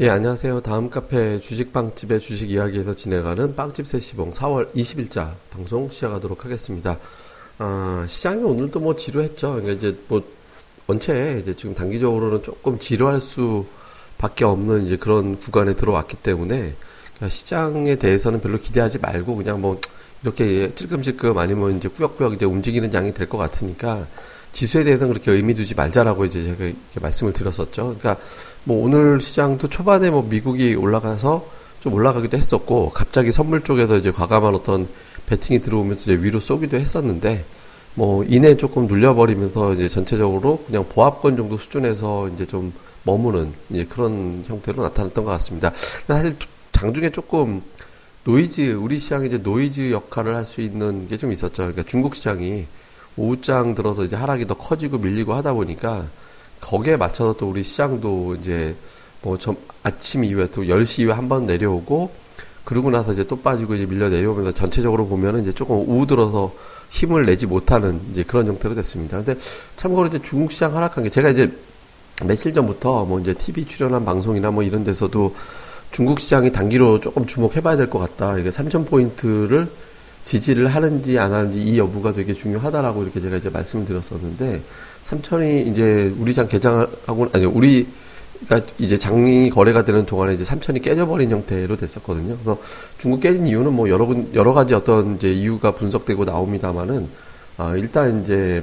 예, 안녕하세요. 다음 카페 주식빵집의 주식 이야기에서 진행하는 빵집 세시봉 4월 20일자 방송 시작하도록 하겠습니다. 아, 시장이 오늘도 뭐 지루했죠. 그러니까 이제 뭐 원체 이제 지금 단기적으로는 조금 지루할 수 밖에 없는 이제 그런 구간에 들어왔기 때문에 그러니까 시장에 대해서는 별로 기대하지 말고 그냥 뭐 이렇게 찔끔찔끔 아니면 이제 꾸역꾸역 이제 움직이는 장이 될 것 같으니까 지수에 대해서는 그렇게 의미 두지 말자라고 이제 제가 이렇게 말씀을 드렸었죠. 그러니까 뭐 오늘 시장도 초반에 뭐 미국이 올라가서 좀 올라가기도 했었고 갑자기 선물 쪽에서 이제 과감한 어떤 베팅이 들어오면서 이제 위로 쏘기도 했었는데 뭐 이내 조금 눌려버리면서 이제 전체적으로 그냥 보합권 정도 수준에서 이제 좀 머무는 이제 그런 형태로 나타났던 것 같습니다. 사실 장중에 조금 노이즈 우리 시장이 이제 노이즈 역할을 할 수 있는 게 좀 있었죠. 그러니까 중국 시장이 오후장 들어서 이제 하락이 더 커지고 밀리고 하다 보니까 거기에 맞춰서 또 우리 시장도 이제 뭐 좀 아침 이후에 또 10시 이후에 한 번 내려오고 그러고 나서 이제 또 빠지고 이제 밀려 내려오면서 전체적으로 보면은 이제 조금 우후 들어서 힘을 내지 못하는 이제 그런 형태로 됐습니다. 근데 참고로 이제 중국 시장 하락한 게 제가 이제 며칠 전부터 뭐 이제 TV 출연한 방송이나 뭐 이런 데서도 중국 시장이 단기로 조금 주목해 봐야 될 것 같다. 이게 3,000포인트를 지지를 하는지 안 하는지 이 여부가 되게 중요하다라고 이렇게 제가 이제 말씀을 드렸었는데 삼천이 이제 우리 장 개장하고 아니 우리가 이제 장이 거래가 되는 동안에 이제 삼천이 깨져버린 형태로 됐었거든요. 그래서 중국 깨진 이유는 뭐 여러 분 여러 가지 어떤 이제 이유가 분석되고 나옵니다만은 아 일단 이제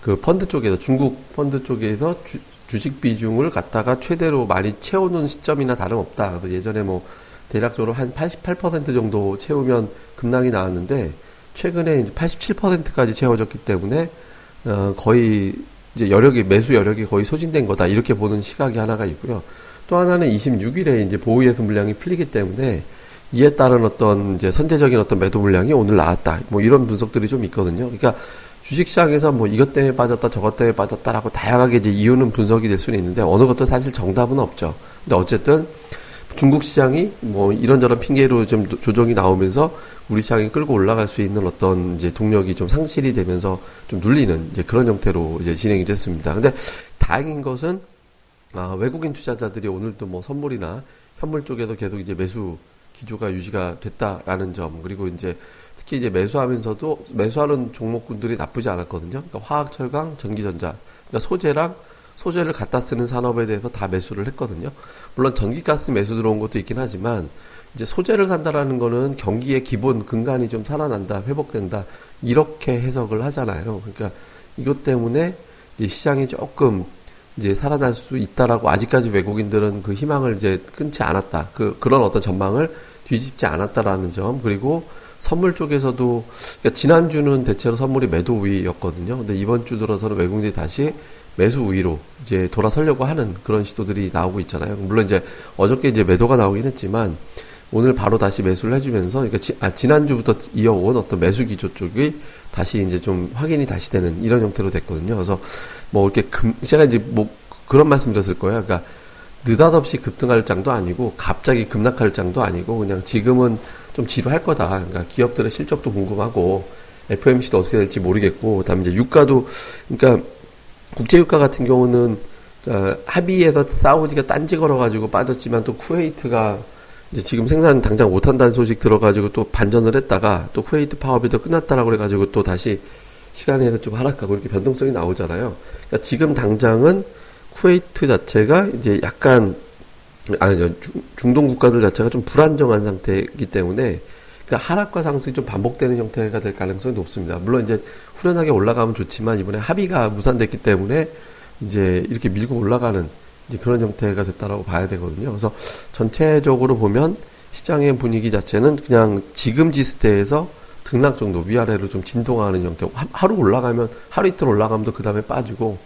그 펀드 쪽에서 중국 펀드 쪽에서 주, 주식 비중을 갖다가 최대로 많이 채워놓은 시점이나 다름없다. 그래서 예전에 뭐 대략적으로 한 88% 정도 채우면 급락이 나왔는데 최근에 이제 87%까지 채워졌기 때문에 어 거의 이제 여력이 매수 여력이 거의 소진된 거다 이렇게 보는 시각이 하나가 있고요. 또 하나는 26일에 이제 보유예수 물량이 풀리기 때문에 이에 따른 어떤 이제 선제적인 어떤 매도 물량이 오늘 나왔다. 뭐 이런 분석들이 좀 있거든요. 그러니까 주식시장에서 뭐 이것 때문에 빠졌다 저것 때문에 빠졌다라고 다양하게 이제 이유는 분석이 될 수는 있는데 어느 것도 사실 정답은 없죠. 근데 어쨌든 중국 시장이 뭐 이런저런 핑계로 좀 조정이 나오면서 우리 시장이 끌고 올라갈 수 있는 어떤 이제 동력이 좀 상실이 되면서 좀 눌리는 이제 그런 형태로 이제 진행이 됐습니다. 근데 다행인 것은 아, 외국인 투자자들이 오늘도 뭐 선물이나 현물 쪽에서 계속 이제 매수 기조가 유지가 됐다라는 점 그리고 이제 특히 이제 매수하면서도 매수하는 종목군들이 나쁘지 않았거든요. 그러니까 화학, 철강, 전기전자, 그러니까 소재랑 소재를 갖다 쓰는 산업에 대해서 다 매수를 했거든요. 물론 전기가스 매수 들어온 것도 있긴 하지만 이제 소재를 산다라는 거는 경기의 기본 근간이 좀 살아난다, 회복된다 이렇게 해석을 하잖아요. 그러니까 이것 때문에 이제 시장이 조금 이제 살아날 수 있다라고 아직까지 외국인들은 그 희망을 이제 끊지 않았다. 그 그런 어떤 전망을 뒤집지 않았다라는 점 그리고 선물 쪽에서도 그러니까 지난주는 대체로 선물이 매도 우위였거든요. 근데 이번 주 들어서는 외국인들이 다시 매수 우위로 이제 돌아서려고 하는 그런 시도들이 나오고 있잖아요. 물론 이제 어저께 이제 매도가 나오긴 했지만 오늘 바로 다시 매수를 해주면서 그러니까 지, 아, 지난주부터 이어온 어떤 매수 기조 쪽이 다시 이제 좀 확인이 다시 되는 이런 형태로 됐거든요. 그래서 뭐 이렇게 금, 제가 이제 뭐 그런 말씀 드렸을 거예요. 그러니까 느닷없이 급등할 장도 아니고 갑자기 급락할 장도 아니고 그냥 지금은 좀 지루할 거다. 그러니까 기업들의 실적도 궁금하고 FMC도 어떻게 될지 모르겠고 그다음에 이제 유가도 그러니까 국제유가 같은 경우는 어, 합의에서 사우디가 딴지 걸어가지고 빠졌지만 또 쿠웨이트가 이제 지금 생산 당장 못한다는 소식 들어가지고 또 반전을 했다가 또 쿠웨이트 파업이 또 끝났다라고 그래가지고 또 다시 시간에서 좀 하락하고 이렇게 변동성이 나오잖아요. 그러니까 지금 당장은 쿠웨이트 자체가 이제 약간 아니죠 중동 국가들 자체가 좀 불안정한 상태이기 때문에 그러니까 하락과 상승이 좀 반복되는 형태가 될 가능성이 높습니다. 물론 이제 후련하게 올라가면 좋지만 이번에 합의가 무산됐기 때문에 이제 이렇게 밀고 올라가는 이제 그런 형태가 됐다라고 봐야 되거든요. 그래서 전체적으로 보면 시장의 분위기 자체는 그냥 지금 지수대에서 등락 정도 위아래로 좀 진동하는 형태. 하루 올라가면 하루 이틀 올라가면 그 다음에 빠지고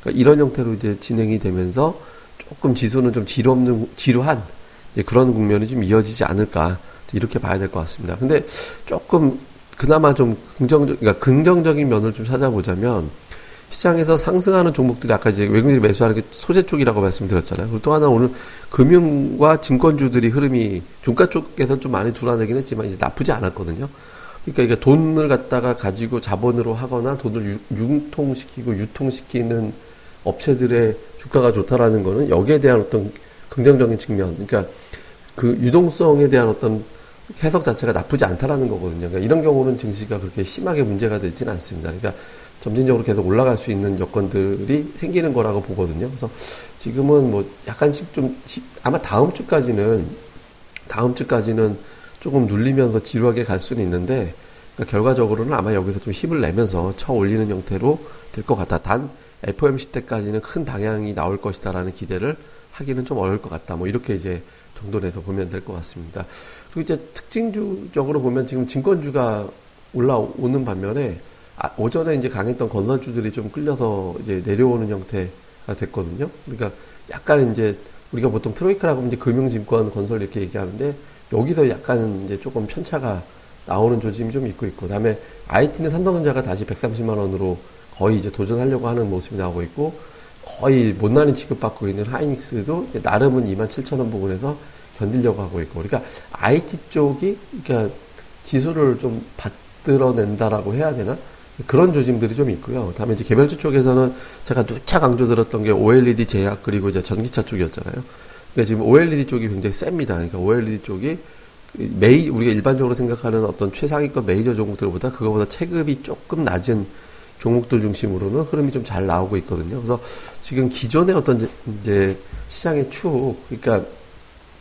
그러니까 이런 형태로 이제 진행이 되면서 조금 지수는 좀 지루 없는 지루한 그런 국면이 좀 이어지지 않을까. 이렇게 봐야 될 것 같습니다. 근데 조금 그나마 좀 긍정적, 그러니까 긍정적인 면을 좀 찾아보자면 시장에서 상승하는 종목들이 아까 이제 외국인들이 매수하는 게 소재 쪽이라고 말씀드렸잖아요. 그리고 또 하나 오늘 금융과 증권주들이 흐름이 종가 쪽에서 좀 많이 불안하긴 했지만 이제 나쁘지 않았거든요. 그러니까 이게 돈을 갖다가 가지고 자본으로 하거나 돈을 유, 통시키고 유통시키는 업체들의 주가가 좋다라는 거는 여기에 대한 어떤 긍정적인 측면, 그러니까 그 유동성에 대한 어떤 해석 자체가 나쁘지 않다라는 거거든요. 그러니까 이런 경우는 증시가 그렇게 심하게 문제가 되지는 않습니다. 그러니까 점진적으로 계속 올라갈 수 있는 여건들이 생기는 거라고 보거든요. 그래서 지금은 뭐 약간씩 좀 아마 다음 주까지는 다음 주까지는 조금 눌리면서 지루하게 갈 수는 있는데 그러니까 결과적으로는 아마 여기서 좀 힘을 내면서 쳐 올리는 형태로 될 것 같다. 단 FOMC 때까지는 큰 방향이 나올 것이다라는 기대를 하기는 좀 어려울 것 같다. 뭐 이렇게 이제 정도 내서 보면 될 것 같습니다. 그리고 이제 특징주적으로 보면 지금 증권주가 올라오는 반면에 아, 오전에 이제 강했던 건설주들이 좀 끌려서 이제 내려오는 형태가 됐거든요. 그러니까 약간 이제 우리가 보통 트로이카라고 하면 이제 금융증권 건설 이렇게 얘기하는데 여기서 약간 이제 조금 편차가 나오는 조짐이 좀 있고 있고 그다음에 IT는 삼성전자가 다시 130만 원으로 거의 이제 도전하려고 하는 모습이 나오고 있고 거의 못난이 취급받고 있는 하이닉스도 나름은 2만 7천 원 부근에서 견디려고 하고 있고 그러니까 IT 쪽이 그러니까 지수를 좀 받들어낸다라고 해야 되나 그런 조짐들이 좀 있고요. 다음에 이제 개별주 쪽에서는 제가 누차 강조드렸던 게 OLED 제약 그리고 이제 전기차 쪽이었잖아요. 그러니까 지금 OLED 쪽이 굉장히 셉니다. 그러니까 OLED 쪽이 메이 우리가 일반적으로 생각하는 어떤 최상위권 메이저 종목들보다 그거보다 체급이 조금 낮은 종목들 중심으로는 흐름이 좀 잘 나오고 있거든요. 그래서 지금 기존의 어떤 이제 시장의 추, 그러니까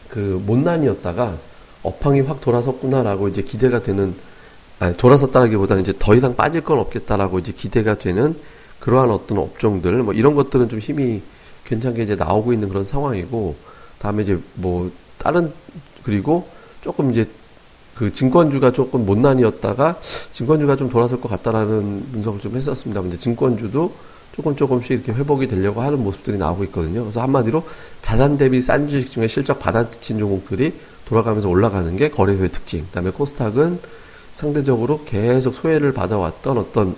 그 못난이었다가 업황이 확 돌아섰구나라고 이제 기대가 되는 아니, 돌아섰다라기보다는 이제 더 이상 빠질 건 없겠다라고 이제 기대가 되는 그러한 어떤 업종들 뭐 이런 것들은 좀 힘이 괜찮게 이제 나오고 있는 그런 상황이고 다음에 이제 뭐 다른 그리고 조금 이제 그 증권주가 조금 못난이었다가 증권주가 좀 돌아설 것 같다라는 분석을 좀 했었습니다. 이제 증권주도 조금 조금씩 이렇게 회복이 되려고 하는 모습들이 나오고 있거든요. 그래서 한마디로 자산 대비 싼 주식 중에 실적 받아친 종목들이 돌아가면서 올라가는 게 거래소의 특징. 그다음에 코스닥은 상대적으로 계속 소외를 받아왔던 어떤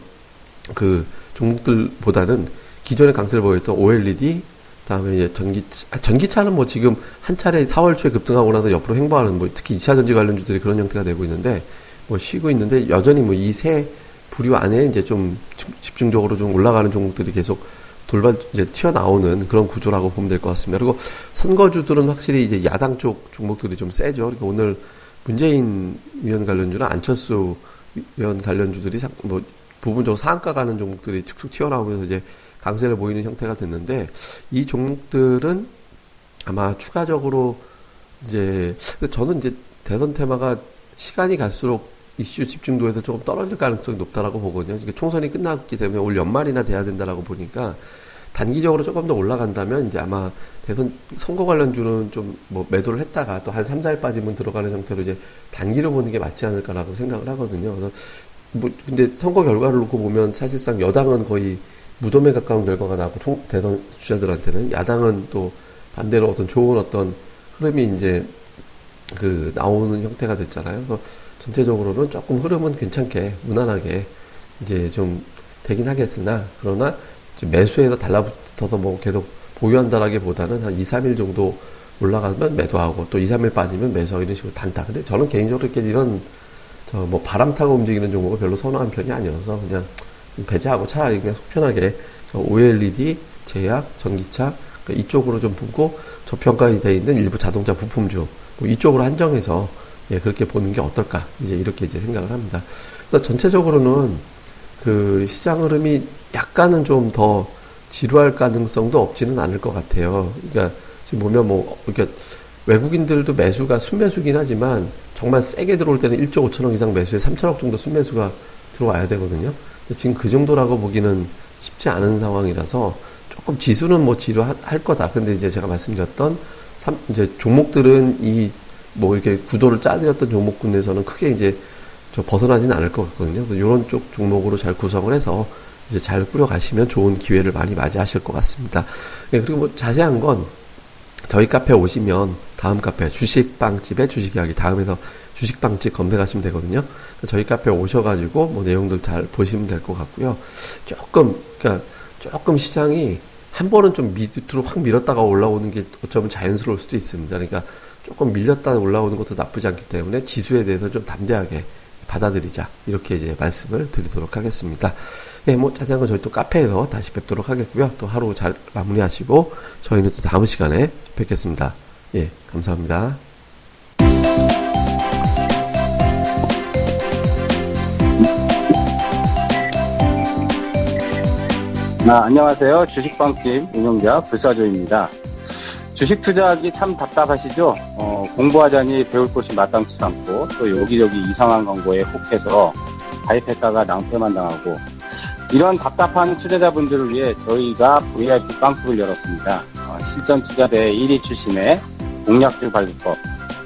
그 종목들보다는 기존의 강세를 보였던 OLED, 다음에 이제 전기차, 아, 전기차는 뭐 지금 한 차례 4월 초에 급등하고 나서 옆으로 횡보하는 뭐 특히 2차 전지 관련주들이 그런 형태가 되고 있는데 뭐 쉬고 있는데 여전히 뭐 이 세 부류 안에 이제 좀 집중적으로 좀 올라가는 종목들이 계속 돌발 이제 튀어나오는 그런 구조라고 보면 될 것 같습니다. 그리고 선거주들은 확실히 이제 야당 쪽 종목들이 좀 세죠. 그러니까 오늘 문재인 위원 관련주나 안철수 위원 관련주들이 뭐 부분적으로 상한가 가는 종목들이 툭툭 튀어나오면서 이제 강세를 보이는 형태가 됐는데 이 종목들은 아마 추가적으로 이제 저는 이제 대선 테마가 시간이 갈수록 이슈 집중도에서 조금 떨어질 가능성이 높다라고 보거든요. 총선이 끝났기 때문에 올 연말이나 돼야 된다라고 보니까 단기적으로 조금 더 올라간다면 이제 아마 대선 선거 관련주는 좀 뭐 매도를 했다가 또한 3, 4일 빠지면 들어가는 형태로 이제 단기로 보는 게 맞지 않을까라고 생각을 하거든요. 그래서 뭐 근데 선거 결과를 놓고 보면 사실상 여당은 거의 무덤에 가까운 결과가 나고 총 대선 주자들한테는 야당은 또 반대로 어떤 좋은 어떤 흐름이 이제 그 나오는 형태가 됐잖아요. 그래서 전체적으로는 조금 흐름은 괜찮게 무난하게 이제 좀 되긴 하겠으나 그러나 매수에서 달라붙어서 뭐 계속 보유한다라기보다는 한 2, 3일 정도 올라가면 매도하고 또 2, 3일 빠지면 매수하고 이런 식으로 단타. 근데 저는 개인적으로 이렇게 이런 저 뭐 바람 타고 움직이는 종목을 별로 선호하는 편이 아니어서 그냥 배제하고 차라리 그냥 속편하게 OLED, 제약, 전기차 그러니까 이쪽으로 좀 보고 저평가이 되어 있는 일부 자동차 부품주 뭐 이쪽으로 한정해서 예, 그렇게 보는 게 어떨까 이제 이렇게 이제 생각을 합니다. 그래서 전체적으로는 그 시장 흐름이 약간은 좀 더 지루할 가능성도 없지는 않을 것 같아요. 그러니까 지금 보면 뭐 이렇게 외국인들도 매수가 순매수긴 하지만 정말 세게 들어올 때는 1조 5천억 이상 매수에 3천억 정도 순매수가 들어와야 되거든요. 지금 그 정도라고 보기는 쉽지 않은 상황이라서 조금 지수는 뭐 지루할 거다. 근데 이제 제가 말씀드렸던 삼, 이제 종목들은 이 뭐 이렇게 구도를 짜드렸던 종목군에서는 크게 이제 저 벗어나지는 않을 것 같거든요. 이런 쪽 종목으로 잘 구성을 해서 이제 잘 꾸려가시면 좋은 기회를 많이 맞이하실 것 같습니다. 네, 그리고 뭐 자세한 건 저희 카페 오시면 다음 카페 주식빵집의 주식 이야기 다음에서 주식빵집 검색하시면 되거든요. 저희 카페 오셔가지고 뭐 내용들 잘 보시면 될 것 같고요. 조금 그러니까 조금 시장이 한 번은 좀 밑으로 확 밀었다가 올라오는 게 어쩌면 자연스러울 수도 있습니다. 그러니까 조금 밀렸다 올라오는 것도 나쁘지 않기 때문에 지수에 대해서 좀 담대하게 받아들이자 이렇게 이제 말씀을 드리도록 하겠습니다. 예, 뭐 자세한 건 저희 또 카페에서 다시 뵙도록 하겠고요. 또 하루 잘 마무리하시고 저희는 또 다음 시간에 뵙겠습니다. 예, 감사합니다. 아, 안녕하세요. 주식방집 운영자 불사조입니다. 주식 투자하기 참 답답하시죠? 어, 공부하자니 배울 곳이 마땅치 않고 또 여기저기 이상한 광고에 혹해서 가입했다가 낭패만 당하고 이런 답답한 투자자분들을 위해 저희가 VIP 빵집을 열었습니다. 어, 실전 투자대 1위 출신의 공략주 발급법,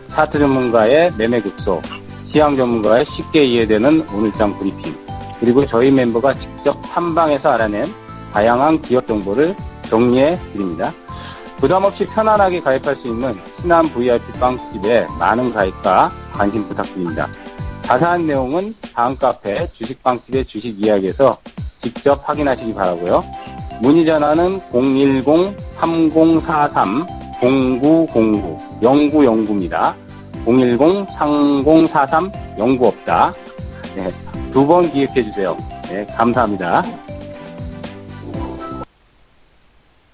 차트 전문가의 매매 극소, 시황 전문가의 쉽게 이해되는 오늘장 브리핑, 그리고 저희 멤버가 직접 탐방해서 알아낸 다양한 기업 정보를 정리해 드립니다. 부담 없이 편안하게 가입할 수 있는 신한 VIP 빵집에 많은 가입과 관심 부탁드립니다. 자세한 내용은 다음 카페 주식빵집의 주식 이야기에서 직접 확인하시기 바라고요. 문의 전화는 010-3043-0909 0909입니다. 010-3043-09없다. 네, 두번 기획해 주세요. 네, 감사합니다.